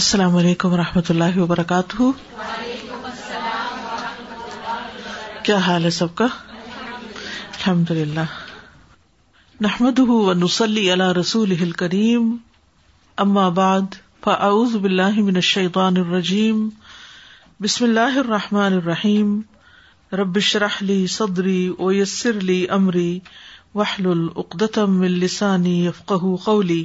السلام علیکم و رحمۃ اللہ وبرکاتہ۔ کیا حال ہے سب کا؟ الحمد للہ نحمد و نسلی اللہ رسول کریم اما بعد، فاعوذ باللہ من الشیطان الرجیم۔ بسم اللہ الرحمٰن الرحیم۔ ربش رحلی صدری اویسر علی عمری وحل العقدم السانی افقہ قولی۔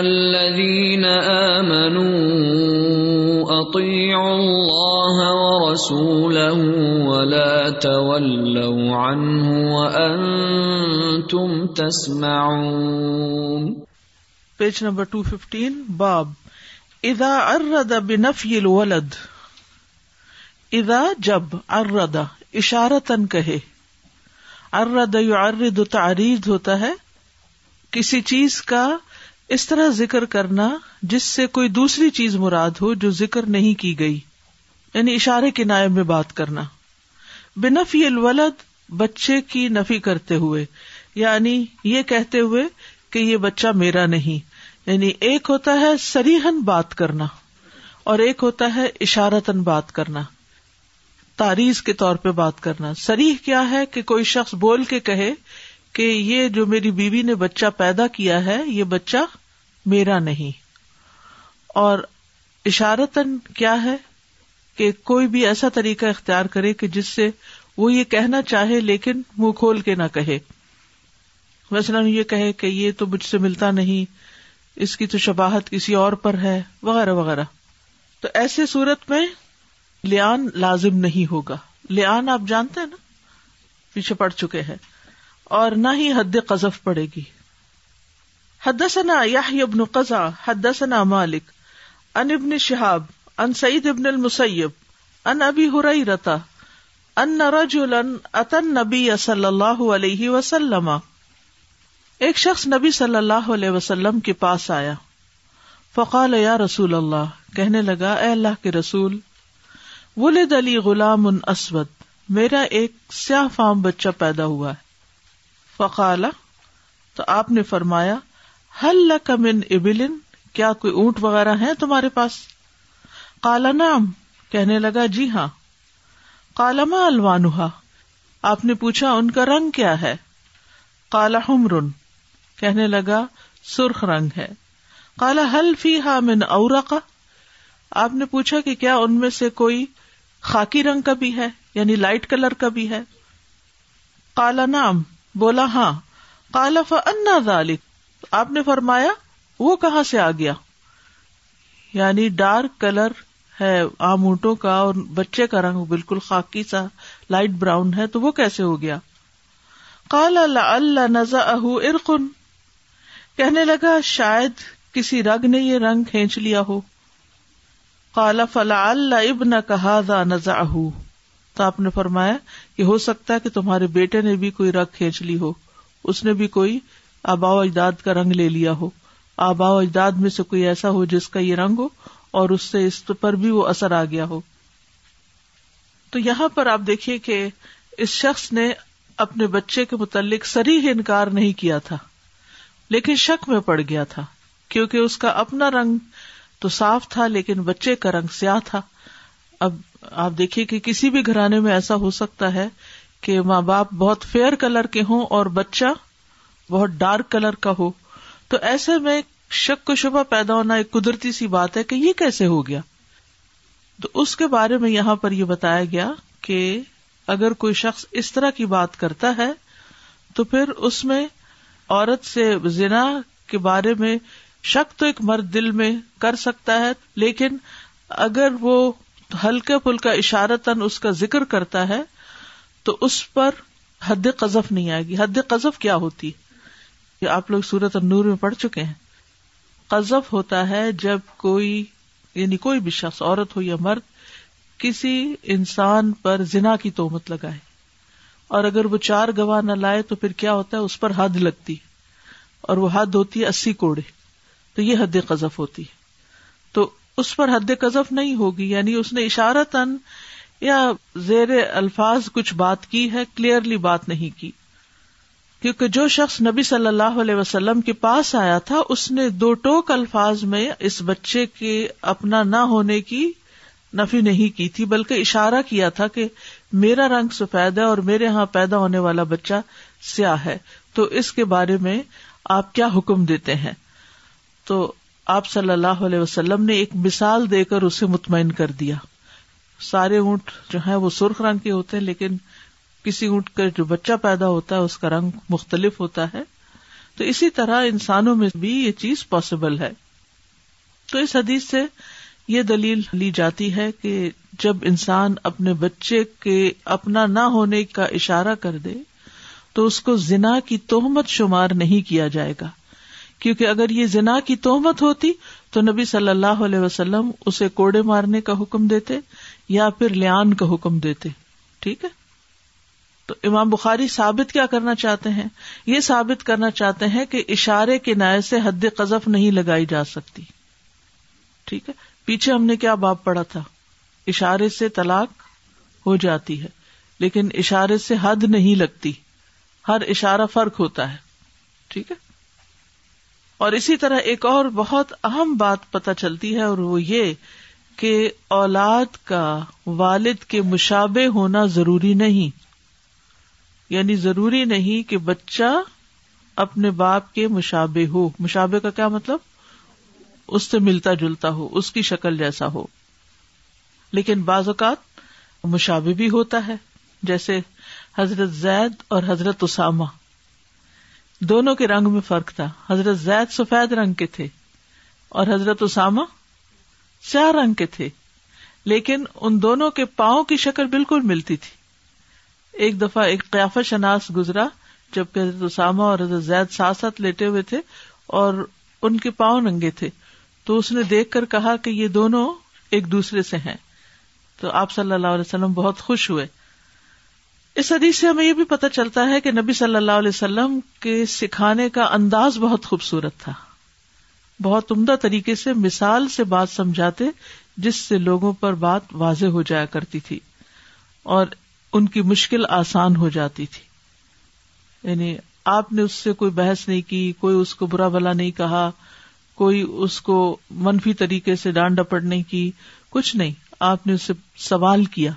الذين آمنوا أطيعوا الله ورسوله ولا تولوا عنه وأنتم تسمعون. پیج نمبر 215 باب إذا عرض بنفي الولد. إذا جب عرض. اشارتن کہے عرض يعرض تعریض ہوتا ہے کسی چیز کا اس طرح ذکر کرنا جس سے کوئی دوسری چیز مراد ہو جو ذکر نہیں کی گئی۔ یعنی اشارے کے نائب میں بات کرنا۔ بنفی الولد بچے کی نفی کرتے ہوئے یعنی یہ کہتے ہوئے کہ یہ بچہ میرا نہیں۔ یعنی ایک ہوتا ہے سریحن بات کرنا اور ایک ہوتا ہے اشارتن بات کرنا۔ تاریخ کے طور پہ بات کرنا۔ سریح کیا ہے کہ کوئی شخص بول کے کہے کہ یہ جو میری بیوی نے بچہ پیدا کیا ہے، یہ بچہ میرا نہیں۔ اور اشارتن کیا ہے کہ کوئی بھی ایسا طریقہ اختیار کرے کہ جس سے وہ یہ کہنا چاہے لیکن منہ کھول کے نہ کہے۔ مثلاً یہ کہے کہ یہ تو مجھ سے ملتا نہیں، اس کی تو شباہت کسی اور پر ہے، وغیرہ وغیرہ۔ تو ایسے صورت میں لیان لازم نہیں ہوگا۔ لیان آپ جانتے ہیں نا، پیچھے پڑ چکے ہیں۔ اور نہ ہی حد قذف پڑے گی۔ حدثنا یحیی ابن قزا، حدثنا مالک ان ابن شہاب ان سعید ابن المسیب ان ابی ہریرہ، ان رجلا اتن نبی صلی اللہ علیہ وسلم۔ ایک شخص نبی صلی اللہ علیہ وسلم کے پاس آیا۔ فقال، یا رسول اللہ، کہنے لگا، اے اللہ کے رسول، ولد علی غلام اسود، میرا ایک سیاہ فام بچہ پیدا ہوا ہے۔ فقالا تو آپ نے فرمایا ہل من ابلن کیا کوئی اونٹ وغیرہ ہے تمہارے پاس؟ کالا نام کہنے لگا جی ہاں۔ کالما الوانحا آپ نے پوچھا، ان کا رنگ کیا ہے؟ کالا ہمرن کہنے لگا، سرخ رنگ ہے۔ کالا ہل فی ہا من اور آپ نے پوچھا کہ کیا ان میں سے کوئی خاکی رنگ کا بھی ہے؟ یعنی لائٹ کلر کا بھی ہے؟ کالا نام بولا ہاں. کالف انا ذالک آپ نے فرمایا، وہ کہاں سے آ گیا؟ یعنی ڈارک کلر ہے آم اونٹوں کا اور بچے کا رنگ بالکل خاکی سا، لائٹ براؤن ہے، تو وہ کیسے ہو گیا؟ کال اللہ نزا اہ ارقن کہنے لگا، شاید کسی رگ نے یہ رنگ کھینچ لیا ہو. کالا فلا اللہ ابن کہا نزا تو آپ نے فرمایا کہ ہو سکتا ہے کہ تمہارے بیٹے نے بھی کوئی رنگ کھینچ لی ہو۔ اس نے بھی کوئی آبا و اجداد کا رنگ لے لیا ہو۔ آبا و اجداد میں سے کوئی ایسا ہو جس کا یہ رنگ ہو اور اس سے اس پر بھی وہ اثر آ گیا ہو۔ تو یہاں پر آپ دیکھیے کہ اس شخص نے اپنے بچے کے متعلق سری انکار نہیں کیا تھا، لیکن شک میں پڑ گیا تھا۔ کیونکہ اس کا اپنا رنگ تو صاف تھا، لیکن بچے کا رنگ سیاہ تھا۔ اب آپ دیکھیے کہ کسی بھی گھرانے میں ایسا ہو سکتا ہے کہ ماں باپ بہت فیئر کلر کے ہوں اور بچہ بہت ڈارک کلر کا ہو۔ تو ایسے میں شک و شبہ پیدا ہونا ایک قدرتی سی بات ہے کہ یہ کیسے ہو گیا۔ تو اس کے بارے میں یہاں پر یہ بتایا گیا کہ اگر کوئی شخص اس طرح کی بات کرتا ہے تو پھر اس میں عورت سے زنا کے بارے میں شک تو ایک مرد دل میں کر سکتا ہے، لیکن اگر وہ ہلکے پھلکا اشارتن اس کا ذکر کرتا ہے، تو اس پر حد قذف نہیں آئے گی۔ حد قذف کیا ہوتی؟ آپ لوگ سورت نور میں پڑھ چکے ہیں۔ قذف ہوتا ہے جب کوئی یعنی کوئی بھی شخص، عورت ہو یا مرد، کسی انسان پر زنا کی تومت لگائے۔ اور اگر وہ چار گواہ نہ لائے تو پھر کیا ہوتا ہے؟ اس پر حد لگتی۔ اور وہ حد ہوتی ہے اسی کوڑے۔ تو یہ حد قذف ہوتی۔ ہے تو اس پر حد قذف نہیں ہوگی یعنی اس نے اشارہ تن یا زیر الفاظ کچھ بات کی ہے کلیئرلی بات نہیں کی۔ کیونکہ جو شخص نبی صلی اللہ علیہ وسلم کے پاس آیا تھا، اس نے دو ٹوک الفاظ میں اس بچے کے اپنا نہ ہونے کی نفی نہیں کی تھی، بلکہ اشارہ کیا تھا کہ میرا رنگ سفید ہے اور میرے یہاں پیدا ہونے والا بچہ سیاہ ہے۔ تو اس کے بارے میں آپ کیا حکم دیتے ہیں؟ تو آپ صلی اللہ علیہ وسلم نے ایک مثال دے کر اسے مطمئن کر دیا۔ سارے اونٹ جو ہے وہ سرخ رنگ کے ہوتے ہیں، لیکن کسی اونٹ کا جو بچہ پیدا ہوتا ہے، اس کا رنگ مختلف ہوتا ہے۔ تو اسی طرح انسانوں میں بھی یہ چیز پاسبل ہے۔ تو اس حدیث سے یہ دلیل لی جاتی ہے کہ جب انسان اپنے بچے کے اپنا نہ ہونے کا اشارہ کر دے، تو اس کو زنا کی توہمت شمار نہیں کیا جائے گا۔ کیونکہ اگر یہ زنا کی توہمت ہوتی تو نبی صلی اللہ علیہ وسلم اسے کوڑے مارنے کا حکم دیتے یا پھر لیان کا حکم دیتے۔ ٹھیک ہے؟ تو امام بخاری ثابت کیا کرنا چاہتے ہیں؟ یہ ثابت کرنا چاہتے ہیں کہ اشارے کے نئے سے حد قذف نہیں لگائی جا سکتی۔ ٹھیک ہے؟ پیچھے ہم نے کیا باپ پڑھا تھا؟ اشارے سے طلاق ہو جاتی ہے، لیکن اشارے سے حد نہیں لگتی۔ ہر اشارہ فرق ہوتا ہے۔ ٹھیک ہے؟ اور اسی طرح ایک اور بہت اہم بات پتہ چلتی ہے اور وہ یہ کہ اولاد کا والد کے مشابے ہونا ضروری نہیں۔ یعنی ضروری نہیں کہ بچہ اپنے باپ کے مشابے ہو۔ مشابے کا کیا مطلب؟ اس سے ملتا جلتا ہو، اس کی شکل جیسا ہو۔ لیکن بعض اوقات مشابے بھی ہوتا ہے، جیسے حضرت زید اور حضرت اسامہ۔ دونوں کے رنگ میں فرق تھا۔ حضرت زید سفید رنگ کے تھے اور حضرت اسامہ سیاہ رنگ کے تھے۔ لیکن ان دونوں کے پاؤں کی شکل بالکل ملتی تھی۔ ایک دفعہ ایک قیافہ شناس گزرا، جبکہ حضرت اسامہ اور حضرت زید ساتھ ساتھ لیٹے ہوئے تھے اور ان کے پاؤں ننگے تھے۔ تو اس نے دیکھ کر کہا کہ یہ دونوں ایک دوسرے سے ہیں۔ تو آپ صلی اللہ علیہ وسلم بہت خوش ہوئے۔ اس حدیث سے ہمیں یہ بھی پتہ چلتا ہے کہ نبی صلی اللہ علیہ وسلم کے سکھانے کا انداز بہت خوبصورت تھا۔ بہت عمدہ طریقے سے مثال سے بات سمجھاتے، جس سے لوگوں پر بات واضح ہو جایا کرتی تھی اور ان کی مشکل آسان ہو جاتی تھی۔ یعنی آپ نے اس سے کوئی بحث نہیں کی، کوئی اس کو برا بلا نہیں کہا، کوئی اس کو منفی طریقے سے ڈانڈ ڈپٹ نہیں کی، کچھ نہیں، آپ نے اس سے سوال کیا۔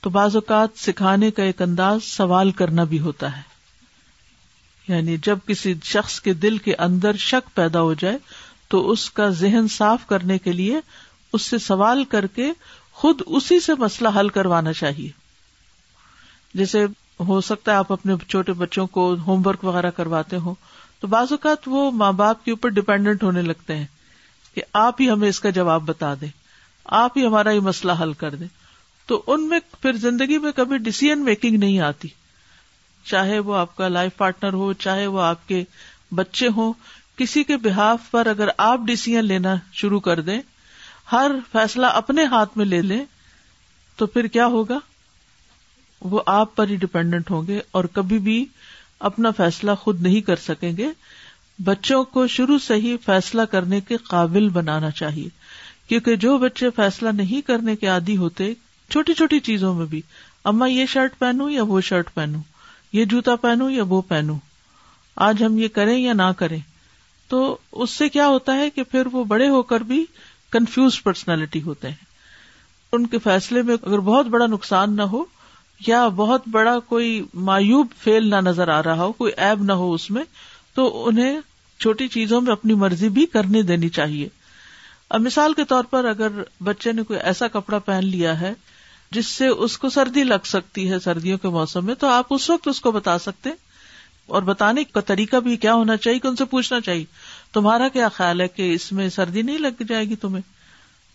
تو بعض اوقات سکھانے کا ایک انداز سوال کرنا بھی ہوتا ہے۔ یعنی جب کسی شخص کے دل کے اندر شک پیدا ہو جائے تو اس کا ذہن صاف کرنے کے لیے اس سے سوال کر کے خود اسی سے مسئلہ حل کروانا چاہیے۔ جیسے ہو سکتا ہے آپ اپنے چھوٹے بچوں کو ہوم ورک وغیرہ کرواتے ہو تو بعض اوقات وہ ماں باپ کے اوپر ڈپینڈنٹ ہونے لگتے ہیں کہ آپ ہی ہمیں اس کا جواب بتا دیں، آپ ہی ہمارا یہ مسئلہ حل کر دیں۔ تو ان میں پھر زندگی میں کبھی ڈسیزن میکنگ نہیں آتی۔ چاہے وہ آپ کا لائف پارٹنر ہو، چاہے وہ آپ کے بچے ہوں، کسی کے بحاف پر اگر آپ ڈسیزن لینا شروع کر دیں، ہر فیصلہ اپنے ہاتھ میں لے لیں، تو پھر کیا ہوگا؟ وہ آپ پر ہی ڈپینڈنٹ ہوں گے اور کبھی بھی اپنا فیصلہ خود نہیں کر سکیں گے۔ بچوں کو شروع سے ہی فیصلہ کرنے کے قابل بنانا چاہیے۔ کیونکہ جو بچے فیصلہ نہیں کرنے کے عادی ہوتے چھوٹی چھوٹی چیزوں میں بھی۔ اما یہ شرٹ پہنو یا وہ شرٹ پہنو یہ جوتا پہنو یا وہ پہنو آج ہم یہ کریں یا نہ کریں؟ تو اس سے کیا ہوتا ہے کہ پھر وہ بڑے ہو کر بھی کنفیوز پرسنالٹی ہوتے ہیں۔ ان کے فیصلے میں اگر بہت بڑا نقصان نہ ہو یا بہت بڑا کوئی مایوب فیل نہ نظر آ رہا ہو، کوئی ایب نہ ہو اس میں، تو انہیں چھوٹی چیزوں میں اپنی مرضی بھی کرنے دینی چاہیے۔ اب مثال کے طور پر اگر بچے نے کوئی ایسا کپڑا پہن لیا ہے جس سے اس کو سردی لگ سکتی ہے سردیوں کے موسم میں، تو آپ اس وقت اس کو بتا سکتے اور بتانے کا طریقہ بھی کیا ہونا چاہیے کہ ان سے پوچھنا چاہیے۔ تمہارا کیا خیال ہے کہ اس میں سردی نہیں لگ جائے گی تمہیں؟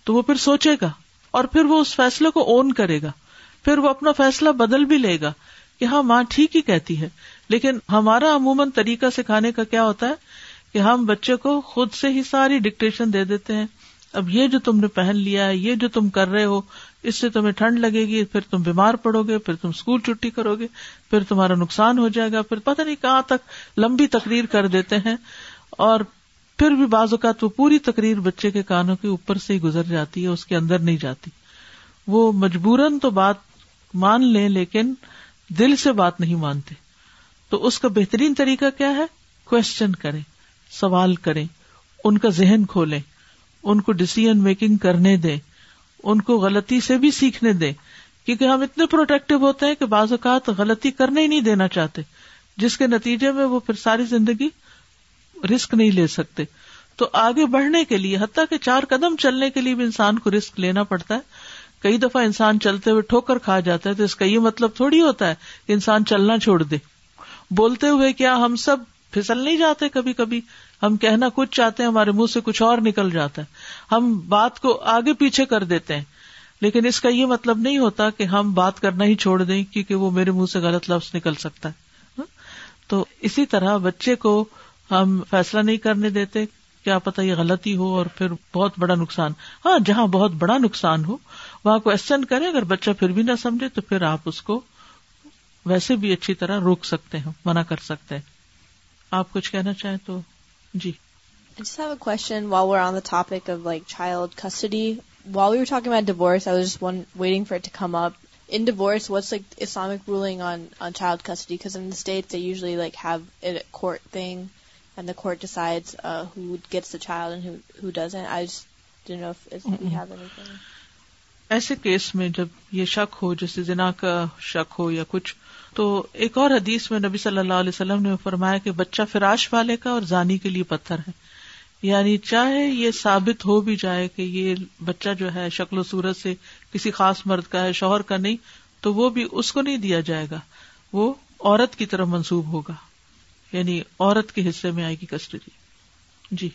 تو وہ پھر سوچے گا۔ اور پھر وہ اس فیصلے کو اون کرے گا۔ پھر وہ اپنا فیصلہ بدل بھی لے گا کہ ہاں ماں ٹھیک ہی کہتی ہے۔ لیکن ہمارا عموماً طریقہ سکھانے کا کیا ہوتا ہے کہ ہم بچے کو خود سے ہی ساری ڈکٹیشن دے دیتے ہیں۔ اب یہ جو تم نے پہن لیا ہے، یہ جو تم کر رہے ہو اس سے تمہیں ٹھنڈ لگے گی، پھر تم بیمار پڑو گے، پھر تم اسکول چھٹی کرو گے، پھر تمہارا نقصان ہو جائے گا، پھر پتہ نہیں کہاں تک لمبی تقریر کر دیتے ہیں۔ اور پھر بھی بعض اوقات وہ پوری تقریر بچے کے کانوں کے اوپر سے ہی گزر جاتی ہے، اس کے اندر نہیں جاتی۔ وہ مجبوراً تو بات مان لیں، لیکن دل سے بات نہیں مانتے۔ تو اس کا بہترین طریقہ کیا ہے؟ کوشچن کریں، سوال کریں، ان کا ذہن کھولیں، ان کو ڈسیزن میکنگ کرنے دیں۔ ان کو غلطی سے بھی سیکھنے دیں۔ کیونکہ ہم اتنے پروٹیکٹو ہوتے ہیں کہ بعض اوقات غلطی کرنے ہی نہیں دینا چاہتے، جس کے نتیجے میں وہ پھر ساری زندگی رسک نہیں لے سکتے۔ تو آگے بڑھنے کے لیے، حتیٰ کہ چار قدم چلنے کے لیے بھی انسان کو رسک لینا پڑتا ہے۔ کئی دفعہ انسان چلتے ہوئے ٹھوکر کھا جاتا ہے، تو اس کا یہ مطلب تھوڑی ہوتا ہے کہ انسان چلنا چھوڑ دے۔ بولتے ہوئے کیا ہم سب پھسل نہیں جاتے کبھی کبھی؟ ہم کہنا کچھ چاہتے ہیں، ہمارے منہ سے کچھ اور نکل جاتا ہے۔ ہم بات کو آگے پیچھے کر دیتے ہیں۔ لیکن اس کا یہ مطلب نہیں ہوتا کہ ہم بات کرنا ہی چھوڑ دیں کیونکہ وہ میرے منہ سے غلط لفظ نکل سکتا ہے۔ ہاں؟ تو اسی طرح بچے کو ہم فیصلہ نہیں کرنے دیتے کیا پتا یہ غلطی ہو اور پھر بہت بڑا نقصان۔ ہاں جہاں بہت بڑا نقصان ہو، وہاں کوشچن کرے اگر بچہ پھر بھی نہ سمجھے تو پھر آپ اس کو ویسے بھی اچھی طرح روک سکتے ہیں، منع کر سکتے ہیں۔ آپ کچھ کہنا چاہیں تو I just have a question while we're on the topic of like child custody. While we were talking about divorce, I was just one, waiting for it to come up. In divorce, what's like Islamic ruling on, on child custody? Because in the States, they usually like have a court thing and the court decides uh, who gets the child and who, who doesn't. I just didn't know if, if you have anything. ایسے case میں جب یہ شک ہو، جیسے زنا کا شک ہو یا کچھ، تو ایک اور حدیث میں نبی صلی اللہ علیہ وسلم نے فرمایا کہ بچہ فراش والے کا اور زانی کے لیے پتھر ہے۔ یعنی چاہے یہ ثابت ہو بھی جائے کہ یہ بچہ جو ہے شکل و صورت سے کسی خاص مرد کا ہے، شوہر کا نہیں، تو وہ بھی اس کو نہیں دیا جائے گا۔ وہ عورت کی طرف منسوب ہوگا۔ یعنی عورت کے حصے میں آئے گی custody. G.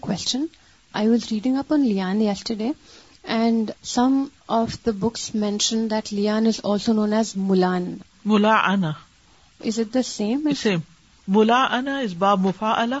Question I was reading up on لیان yesterday And some of the books mention that Lian is also known as Mulan. Mula'ana. Is it the same? Same. Mula'ana is ba mufa'ala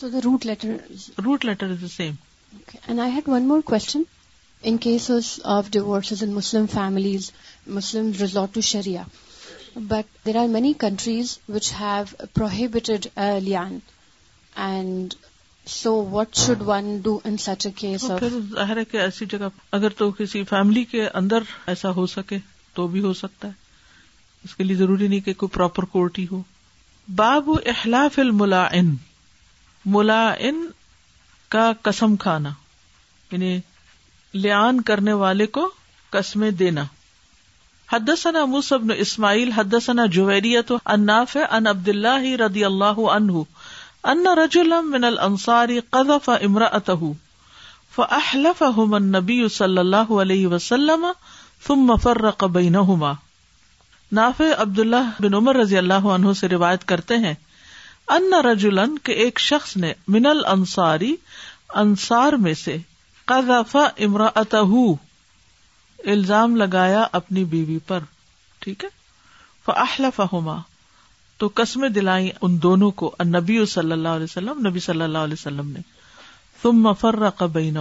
So the root letter is... Root letter is the same. And I had one more question. In cases of divorces in Muslim families, Muslims resort to Sharia. But there are many countries which have prohibited uh, lian. And so what should one do in such a case ظاہر ہے کہ ایسی جگہ اگر تو کسی family کے اندر ایسا ہو سکے تو بھی ہو سکتا ہے۔ اس کے لیے ضروری نہیں کہ کوئی پراپر کورٹ ہی ہو۔ باب احلاف الملا ان ملا ان کا قسم کھانا یعنی لیان کرنے والے کو قسمیں دینا۔ حدثنا موسى بن اسماعیل حدثنا جویریت اناف ان عبد اللہ رضی اللہ عنہ۔ ان رجلا من الانصار قذف امرأته فاحلفهم النبي صلی اللہ علیہ وسلم ثم فرق بینہما نافع عبداللہ بن عمر رضی اللہ عنہ سے روایت کرتے ہیں ان رجلن کے ایک شخص نے من الانصاری انصار میں سے قذف امرأته، الزام لگایا اپنی بیوی پر، ٹھیک ہے؟ فاحلفهما تو قسمیں دلائی ان دونوں کو نبی صلی اللہ علیہ وسلم، نبی صلی اللہ علیہ وسلم نے۔ تم مفر قبئی نہ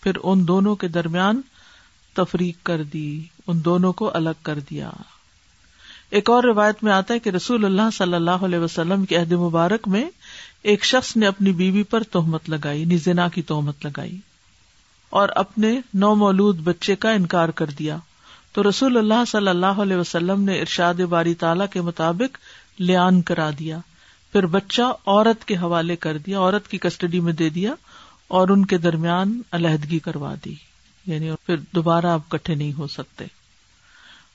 پھر ان دونوں کے درمیان تفریق کر دی، ان دونوں کو الگ کر دیا۔ ایک اور روایت میں آتا ہے کہ رسول اللہ صلی اللہ علیہ وسلم کے عہد مبارک میں ایک شخص نے اپنی بیوی پر تہمت لگائی یعنی نزنا کی تہمت لگائی۔ اور اپنے نو مولود بچے کا انکار کر دیا۔ تو رسول اللہ صلی اللہ علیہ وسلم نے ارشاد باری تعالیٰ کے مطابق لیان کرا دیا، پھر بچہ عورت کے حوالے کر دیا، عورت کی کسٹڈی میں دے دیا اور ان کے درمیان علیحدگی کروا دی یعنی پھر دوبارہ آپ کٹھے نہیں ہو سکتے۔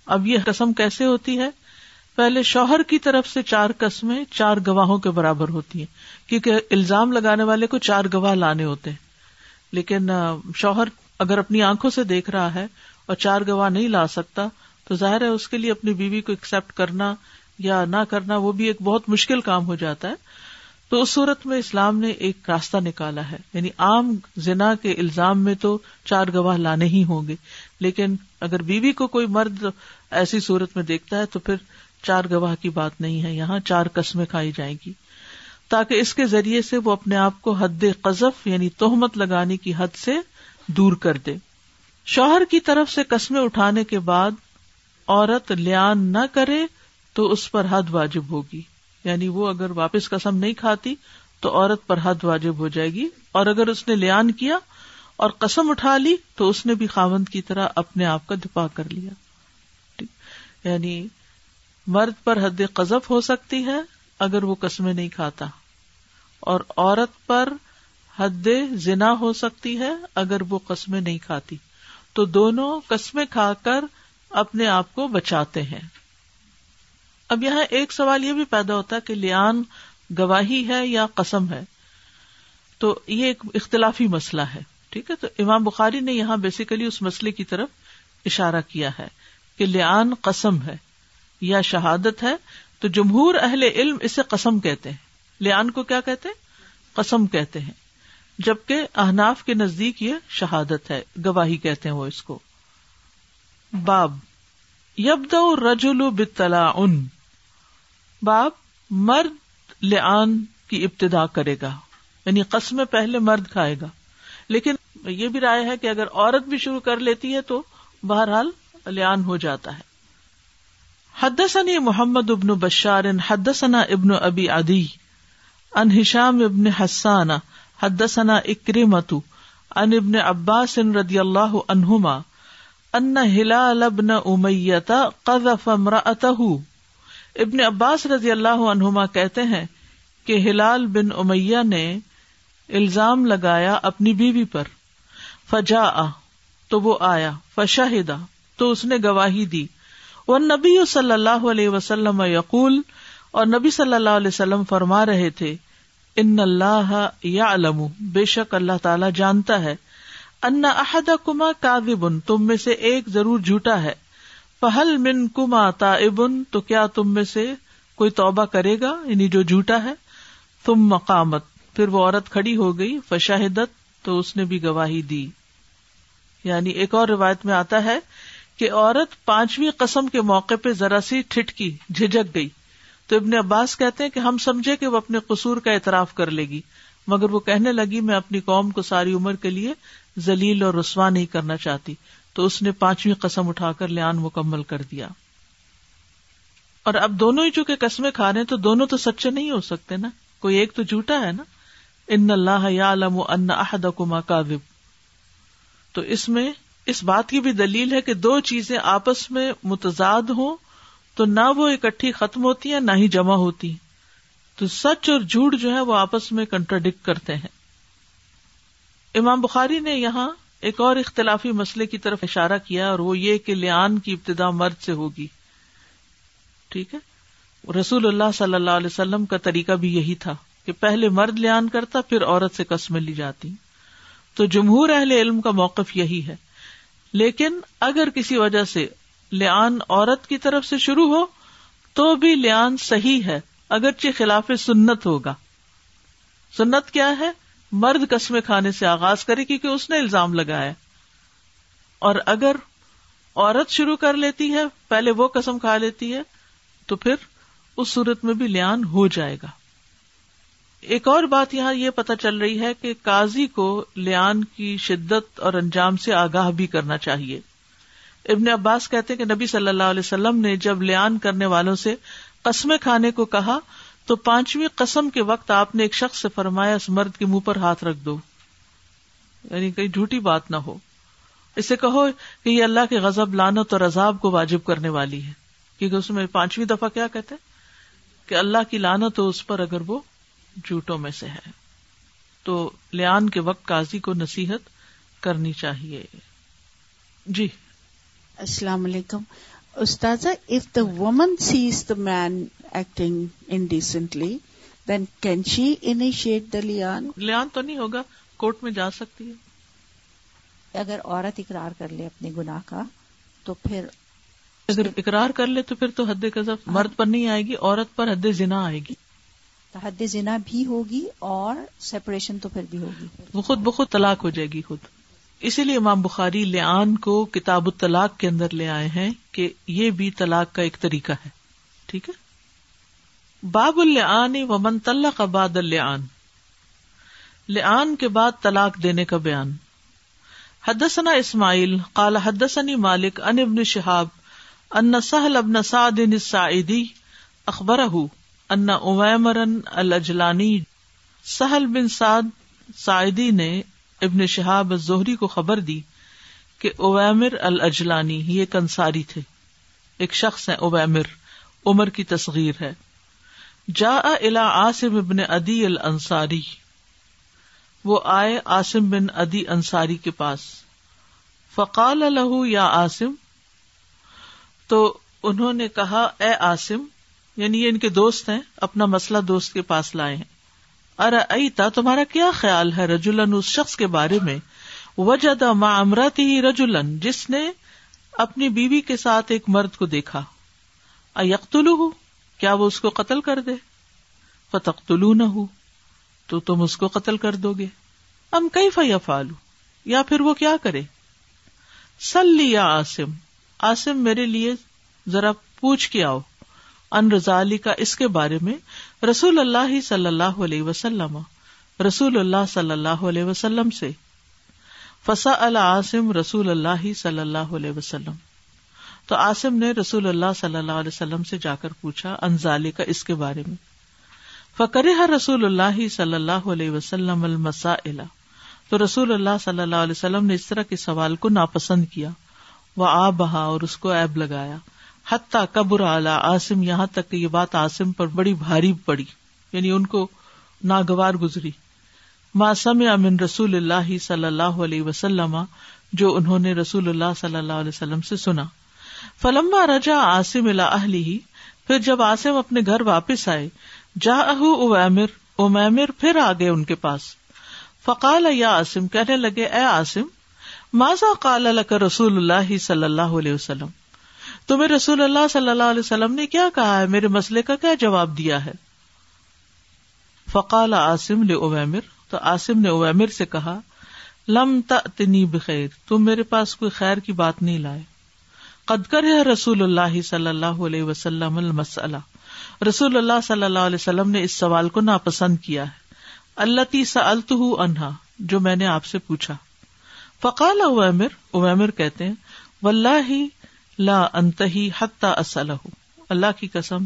اب یہ قسم کیسے ہوتی ہے؟ پہلے شوہر کی طرف سے چار قسمیں چار گواہوں کے برابر ہوتی ہیں، کیونکہ الزام لگانے والے کو چار گواہ لانے ہوتے ہیں۔ لیکن شوہر اگر اپنی آنکھوں سے دیکھ رہا ہے اور چار گواہ نہیں لا سکتا، تو ظاہر ہے اس کے لیے اپنی بیوی کو ایکسپٹ کرنا یا نہ کرنا، وہ بھی ایک بہت مشکل کام ہو جاتا ہے۔ تو اس صورت میں اسلام نے ایک راستہ نکالا ہے۔ یعنی عام زنا کے الزام میں تو چار گواہ لانے ہی ہوں گے۔ لیکن اگر بیوی کو کوئی مرد ایسی صورت میں دیکھتا ہے تو پھر چار گواہ کی بات نہیں ہے۔ یہاں چار قسمیں کھائی جائیں گی۔ تاکہ اس کے ذریعے سے وہ اپنے آپ کو حد قذف یعنی توہمت لگانے کی حد سے دور کر دے۔ شوہر کی طرف سے قسمیں اٹھانے کے بعد عورت لیان نہ کرے تو اس پر حد واجب ہوگی۔ یعنی وہ اگر واپس قسم نہیں کھاتی تو عورت پر حد واجب ہو جائے گی۔ اور اگر اس نے لیان کیا اور قسم اٹھا لی تو اس نے بھی خاوند کی طرح اپنے آپ کا دفاع کر لیا۔ یعنی مرد پر حد قذف ہو سکتی ہے اگر وہ قسمیں نہیں کھاتا۔ اور عورت پر حد زنا ہو سکتی ہے اگر وہ قسمیں نہیں کھاتی۔ تو دونوں قسمیں کھا کر اپنے آپ کو بچاتے ہیں۔ اب یہاں ایک سوال یہ بھی پیدا ہوتا ہے کہ لیان گواہی ہے یا قسم ہے؟ تو یہ ایک اختلافی مسئلہ ہے، ٹھیک ہے؟ تو امام بخاری نے یہاں بیسیکلی اس مسئلے کی طرف اشارہ کیا ہے کہ لیان قسم ہے یا شہادت ہے، تو جمہور اہل علم اسے قسم کہتے ہیں۔ لیان کو کیا کہتے ہیں؟ قسم کہتے ہیں۔ جبکہ احناف کے نزدیک یہ شہادت ہے، گواہی کہتے ہیں وہ اس کو۔ باب یبد رجول بتلا ان باب مرد لعان کی ابتدا کرے گا یعنی قسم پہلے مرد کھائے گا۔ لیکن یہ بھی رائے ہے کہ اگر عورت بھی شروع کر لیتی ہے تو بہرحال لعان ہو جاتا ہے۔ حدثني محمد ابن بشار، حدثنا ابن ابی عدی ان ہشام ابن حسان، حدثنا اکرمت ان ابن عباس رضی اللہ عنہما، ان ہلال ابن امیت قذف امرأته ابن عباس رضی اللہ عنہما کہتے ہیں کہ ہلال بن امیہ نے الزام لگایا اپنی بیوی پر۔ فجا تو وہ آیا۔ فشاہدا تو اس نے گواہی دی۔ وہ نبی صلی اللہ علیہ وسلم یقول، اور نبی صلی اللہ علیہ وسلم فرما رہے تھے، ان اللہ یا علم بے شک اللہ تعالی جانتا ہے۔ ان احد کما کاذب تم میں سے ایک ضرور جھوٹا ہے۔ پہل من کما تائبن تو کیا تم میں سے کوئی توبہ کرے گا؟ یعنی جو جھوٹا ہے؟ تم مقامت پھر وہ عورت کھڑی ہو گئی فشاہدت تو اس نے بھی گواہی دی۔ یعنی ایک اور روایت میں آتا ہے کہ عورت پانچویں قسم کے موقع پہ ذرا سی ٹھٹکی جھجک گئی۔ تو ابن عباس کہتے ہیں کہ ہم سمجھے کہ وہ اپنے قصور کا اعتراف کر لے گی۔ مگر وہ کہنے لگی، میں اپنی قوم کو ساری عمر کے لیے ذلیل اور رسوا نہیں کرنا چاہتی۔ تو اس نے پانچویں قسم اٹھا کر لیان مکمل کر دیا۔ اور اب دونوں ہی چونکہ قسمیں کھا رہے ہیں تو دونوں تو سچے نہیں ہو سکتے نا۔ کوئی ایک تو جھوٹا ہے نا۔ ان اللہ یا ان احد کما تو اس میں اس بات کی بھی دلیل ہے کہ دو چیزیں آپس میں متضاد ہوں تو نہ وہ اکٹھی ختم ہوتی ہیں، نہ ہی جمع ہوتی۔ تو سچ اور جھوٹ جو ہے وہ آپس میں کنٹراڈکٹ کرتے ہیں۔ امام بخاری نے یہاں ایک اور اختلافی مسئلے کی طرف اشارہ کیا اور وہ یہ کہ لیان کی ابتدا مرد سے ہوگی۔ ٹھیک ہے؟ رسول اللہ صلی اللہ علیہ وسلم کا طریقہ بھی یہی تھا کہ پہلے مرد لیان کرتا، پھر عورت سے قسمیں لی جاتی۔ تو جمہور اہل علم کا موقف یہی ہے۔ لیکن اگر کسی وجہ سے لیان عورت کی طرف سے شروع ہو، تو بھی لیان صحیح ہے، اگرچہ خلاف سنت ہوگا۔ سنت کیا ہے؟ مرد قسمے کھانے سے آغاز کرے کیونکہ اس نے الزام لگایا اور اگر عورت شروع کر لیتی ہے، پہلے وہ قسم کھا لیتی ہے، تو پھر اس صورت میں بھی لیان ہو جائے گا۔ ایک اور بات یہاں یہ پتا چل رہی ہے کہ قاضی کو لیان کی شدت اور انجام سے آگاہ بھی کرنا چاہیے۔ ابن عباس کہتے کہ نبی صلی اللہ علیہ وسلم نے جب لیان کرنے والوں سے قسمیں کھانے کو کہا تو پانچویں قسم کے وقت آپ نے ایک شخص سے فرمایا، اس مرد کے منہ پر ہاتھ رکھ دو۔ یعنی کہیں جھوٹی بات نہ ہو۔ اسے کہو کہ یہ اللہ کے غزب لانت اور عذاب کو واجب کرنے والی ہے۔ کیونکہ اس میں پانچویں دفعہ کیا کہتے کہ اللہ کی لانت ہو اس پر اگر وہ جھوٹوں میں سے ہے۔ تو لیان کے وقت قاضی کو نصیحت کرنی چاہیے۔ جی۔ السلام علیکم۔ استاذہ if the woman sees the man acting indecently then can she initiate the لیان لیان تو نہیں ہوگا کورٹ میں جا سکتی ہے اگر عورت اقرار کر لے اپنے گناہ کا تو پھر اگر اقرار کر لے تو پھر تو حد قذف مرد پر نہیں آئے گی عورت پر حد زنا آئے گی حد زنا بھی ہوگی اور سیپریشن تو پھر بھی ہوگی وہ خود بخود طلاق ہو جائے گی خود اسی لیے امام بخاری لیان کو کتاب الطلاق کے اندر لے آئے ہیں کہ یہ بھی طلاق کا ایک طریقہ ہے۔ ٹھیک ہے؟ باب العن و من طلق بعد العن لعان کے بعد طلاق دینے کا بیان۔ حدثنا اسماعیل، قال حدثني مالک ان ابن شہاب، ان سہل ابن سعد الساعدی اخبرہ ان اویمرن الاجلانی، سہل بن سعد سعیدی نے ابن شہاب زہری کو خبر دی کہ اویمر الاجلانی، یہ ایک انصاری تھے۔ ایک شخص ہے اویمر، عمر کی تصغیر ہے۔ جا الا عاصم ابن ادی الانصاری۔ وہ آئے عاصم بن ادی انصاری کے پاس۔ فقال لہو یا عاصم۔ تو انہوں نے کہا، اے عاصم یعنی یہ ان کے دوست ہیں، اپنا مسئلہ دوست کے پاس لائے ہیں۔ ارے ایتا تمہارا کیا خیال ہے رجولن اس شخص کے بارے میں؟ وجد ما ہی رجولن جس نے اپنی بیوی کے ساتھ ایک مرد کو دیکھا۔ اختلو کیا وہ اس کو قتل کر دے؟ فتختلو نہ ہو تو تم اس کو قتل کر دو گے۔ ہم کئی فیا فالو یا پھر وہ کیا کرے؟ سلی یا آسم آسم میرے لیے ذرا پوچھ کے آؤ، ان رضا علی کا اس کے بارے میں۔ رسول اللہ صلی اللہ علیہ وسلم، رسول اللہ صلی اللہ علیہ وسلم سے فسا العاصم رسول اللہ صلی اللہ علیہ وسلم۔ تو آسم نے رسول اللہ صلی اللہ علیہ وسلم سے جا کر پوچھا انزالی کا اس کے بارے میں۔ فکر رسول اللہ صلی اللہ علیہ وسلم المسا تو رسول اللہ صلی اللہ علیہ وسلم نے اس طرح کے سوال کو ناپسند کیا، وہ آ بہا اور اس کو ایب لگایا۔ حتیٰ قبر اعلی آسم یہاں تک کہ یہ بات آسم پر بڑی بھاری پڑی یعنی ان کو ناگوار گزری۔ ماسم امن رسول اللہ صلی اللہ علیہ وسلم، جو انہوں نے رسول اللہ صلی اللہ علیہ وسلم سے سنا۔ فلما رجا آسم ہی پھر جب آسم اپنے گھر واپس آئے جا اہمر امیر پھر آ گئے ان کے پاس۔ فقال، یا آسم کہنے لگے، اے آسم ماضا قال رسول اللہ صلی اللہ علیہ وسلم؟ تمہیں رسول اللہ صلی اللہ علیہ وسلم نے کیا کہا ہے؟ میرے مسئلے کا کیا جواب دیا ہے؟ فقال آسم لمر تو آسم نے اویمر سے کہا، لم تنی بخیر تم میرے پاس کوئی خیر کی بات نہیں لائے۔ قد کر ہے رسول اللہ صلی اللہ علیہ وسلم المسلہ رسول اللہ صلی اللہ علیہ وسلم نے اس سوال کو ناپسند کیا ہے۔ اللہ تی سلط انہا جو میں نے آپ سے پوچھا۔ فقال اویمر اویمر کہتے ہیں، واللہ لا انتہی حتی اسلح اللہ کی قسم،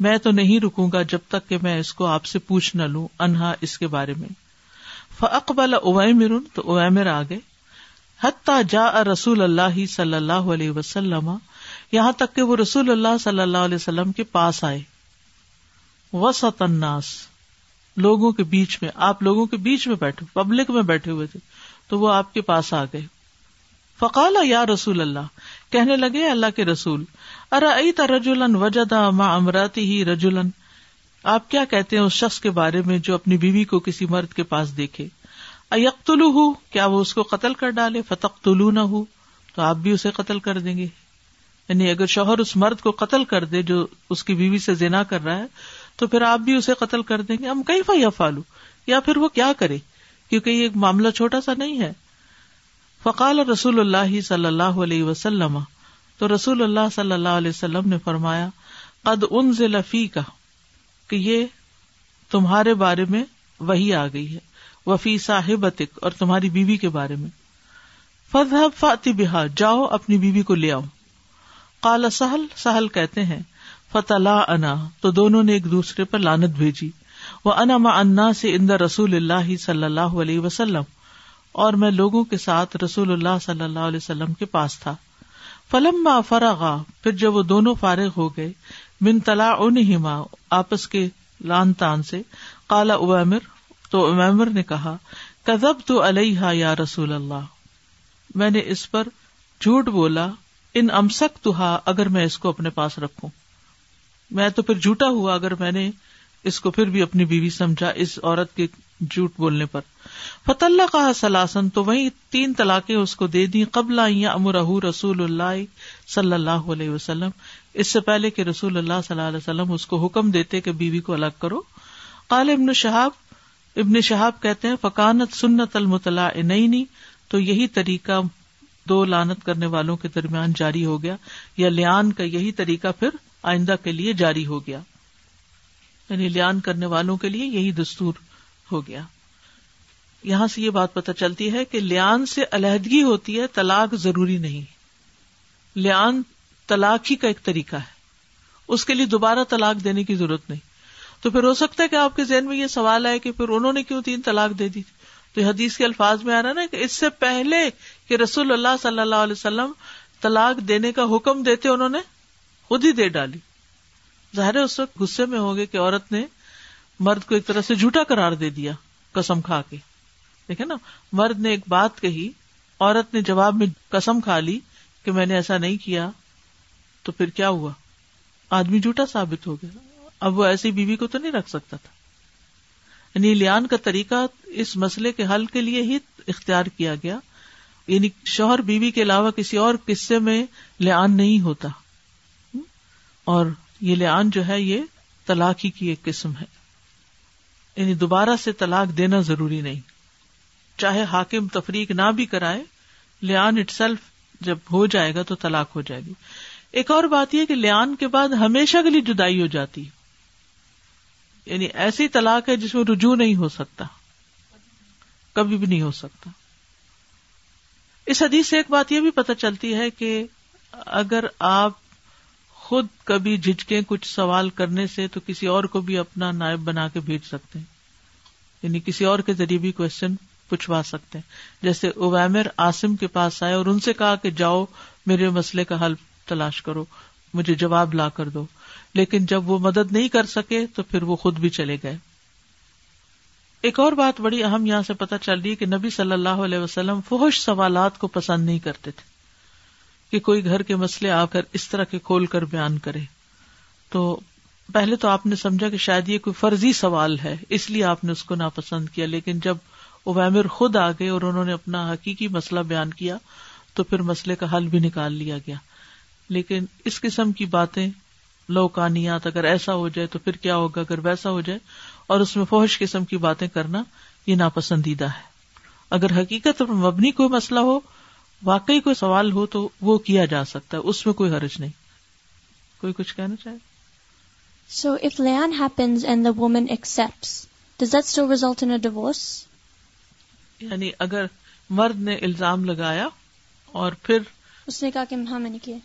میں تو نہیں رکوں گا جب تک کہ میں اس کو آپ سے پوچھ نہ لوں، انہا اس کے بارے میں۔ فقبل اویمر، تو اویمر آ گئے۔ حتیٰ جا رسول اللہ صلی اللہ علیہ وسلم، یہاں تک کہ وہ رسول اللہ صلی اللہ علیہ وسلم کے پاس آئے۔ وسط الناس، لوگوں کے بیچ میں، آپ لوگوں کے بیچ میں بیٹھے، پبلک میں بیٹھے ہوئے تھے، تو وہ آپ کے پاس آ گئے۔ فقال یا رسول اللہ کہنے لگے اللہ کے رسول ارا رجولن وجدا ما امراتی ہی رجولن آپ کیا کہتے ہیں اس شخص کے بارے میں جو اپنی بیوی کو کسی مرد کے پاس دیکھے؟ اختلو ہو کیا وہ اس کو قتل کر ڈالے؟ فتق طلوع نہ ہو تو آپ بھی اسے قتل کر دیں گے۔ یعنی اگر شوہر اس مرد کو قتل کر دے جو اس کی بیوی سے زنا کر رہا ہے، تو پھر آپ بھی اسے قتل کر دیں گے۔ ہم کئی فیا فالو یا پھر وہ کیا کرے؟ کیونکہ یہ ایک معاملہ چھوٹا سا نہیں ہے۔ فقال رسول اللہ صلی اللہ علیہ وسلم، تو رسول اللہ صلی اللہ علیہ وسلم نے فرمایا، قد ان ضلفی کا کہ یہ تمہارے بارے میں وہی آ گئی ہے، وفی صاحب اور تمہاری بیوی کے بارے میں۔ فضحب فاتی بحا جاؤ اپنی بیوی کو لے آؤ۔ کالا سہل سہل کہتے ہیں فتح انا تو دونوں نے ایک دوسرے پر لانت بھیجی۔ وہ انا ما انا سے اندر رسول اللہ صلی اللہ علیہ وسلم۔ اور میں لوگوں کے ساتھ رسول اللہ صلی اللہ علیہ وسلم کے پاس تھا۔ فلم فرغا، پھر جب وہ دونوں فارغ ہو گئے، من تلا انہما آپس کے لان تان سے کالا اوامر تو امر نے کہا کزب تو علیہ یا رسول اللہ۔ میں نے اس پر جھوٹ بولا، ان امسک تو اگر میں اس کو اپنے پاس رکھوں۔ میں تو پھر جھوٹا ہوا، اگر میں نے اس کو پھر بھی اپنی بیوی سمجھا، اس عورت کے جھوٹ بولنے پر۔ فت اللہ کا سلاسن تو وہی تین طلاقیں اس کو دے دی قبل امرہ رسول اللہ صلی اللہ علیہ وسلم۔ اس سے پہلے کہ رسول اللہ صلی اللہ علیہ وسلم اس کو حکم دیتے کہ بیوی کو الگ کرو۔ قال ابن شہاب ابن شہاب کہتے ہیں فکانت سنت المطلا نئی تو یہی طریقہ دو لانت کرنے والوں کے درمیان جاری ہو گیا۔ یا لیان کا یہی طریقہ پھر آئندہ کے لیے جاری ہو گیا۔ یعنی لیان کرنے والوں کے لیے یہی دستور۔ ہو گیا۔ یہاں سے یہ بات پتہ چلتی ہے کہ لیان سے علیحدگی ہوتی ہے، طلاق ضروری نہیں۔ لیان طلاق ہی کا ایک طریقہ ہے۔ اس کے لیے دوبارہ طلاق دینے کی ضرورت نہیں۔ تو پھر ہو سکتا ہے کہ آپ کے ذہن میں یہ سوال ہے کہ پھر انہوں نے کیوں تین طلاق دے دی؟ تو حدیث کے الفاظ میں آ رہا نا کہ اس سے پہلے کہ رسول اللہ صلی اللہ علیہ وسلم طلاق دینے کا حکم دیتے، انہوں نے خود ہی دے ڈالی۔ ظاہر اس وقت غصے میں ہو گئے کہ عورت نے مرد کو ایک طرح سے جھوٹا قرار دے دیا قسم کھا کے۔ دیکھے نا، مرد نے ایک بات کہی، عورت نے جواب میں قسم کھا لی کہ میں نے ایسا نہیں کیا، تو پھر کیا ہوا؟ آدمی جھوٹا ثابت ہو گیا۔ اب وہ ایسی بیوی کو تو نہیں رکھ سکتا تھا۔ یعنی لیان کا طریقہ اس مسئلے کے حل کے لیے ہی اختیار کیا گیا۔ یعنی شوہر بیوی کے علاوہ کسی اور قصے میں لیان نہیں ہوتا۔ اور یہ لیان جو ہے، یہ طلاق ہی کی ایک قسم ہے۔ یعنی دوبارہ سے طلاق دینا ضروری نہیں۔ چاہے حاکم تفریق نہ بھی کرائے، لیان اٹ سیلف جب ہو جائے گا تو طلاق ہو جائے گی۔ ایک اور بات یہ کہ لیان کے بعد ہمیشہ کے لیے جدائی ہو جاتی۔ یعنی ایسی طلاق ہے جس میں رجوع نہیں ہو سکتا۔ کبھی بھی نہیں ہو سکتا۔ اس حدیث سے ایک بات یہ بھی پتہ چلتی ہے کہ اگر آپ خود کبھی جھجکیں کچھ سوال کرنے سے تو کسی اور کو بھی اپنا نائب بنا کے بھیج سکتے ہیں۔ یعنی کسی اور کے ذریعے بھی کوشچن پوچھوا سکتے ہیں۔ جیسے اویمر آسم کے پاس آئے اور ان سے کہا کہ جاؤ میرے مسئلے کا حل تلاش کرو، مجھے جواب لا کر دو۔ لیکن جب وہ مدد نہیں کر سکے تو پھر وہ خود بھی چلے گئے۔ ایک اور بات بڑی اہم یہاں سے پتہ چل رہی ہے کہ نبی صلی اللہ علیہ وسلم فوش سوالات کو پسند نہیں کرتے تھے۔ کہ کوئی گھر کے مسئلے آ کر اس طرح کے کھول کر بیان کرے۔ تو پہلے تو آپ نے سمجھا کہ شاید یہ کوئی فرضی سوال ہے، اس لیے آپ نے اس کو ناپسند کیا۔ لیکن جب اویمر خود آ گئے اور انہوں نے اپنا حقیقی مسئلہ بیان کیا، تو پھر مسئلے کا حل بھی نکال لیا گیا۔ لیکن اس قسم کی باتیں، لوکانیات اگر ایسا ہو جائے تو پھر کیا ہوگا اگر ویسا ہو جائے؟ اور اس میں فوج قسم کی باتیں کرنا یہ ناپسندیدہ ہے۔ اگر حقیقت مبنی کوئی مسئلہ ہو واقعی کوئی سوال ہو تو وہ کیا جا سکتا ہے اس میں کوئی حرج نہیں۔ کوئی کچھ کہنا چاہے؟ So if لیان happens and the woman accept does that still result in divorce یعنی اگر مرد نے الزام لگایا اور پھر اس نے کہا کہ ہاں میں نے کیا۔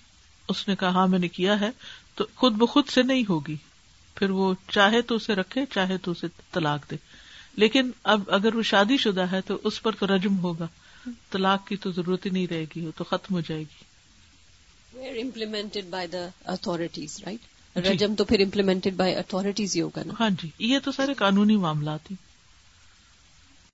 اس نے کہا ہاں میں نے کیا ہے تو خود بخود سے نہیں ہوگی۔ پھر وہ چاہے تو اسے رکھے چاہے تو اسے طلاق دے۔ لیکن اب اگر وہ شادی شدہ ہے تو اس پر تو رجم ہوگا۔ طلاق کی تو ضرورت ہی نہیں رہے گی وہ تو ختم ہو جائے گی۔ Implemented by the authorities right رجم تو پھر امپلیمنٹڈ بائی اتارٹیز ہی ہوگا نا۔ ہاں جی یہ تو سارے قانونی معاملات ہیں۔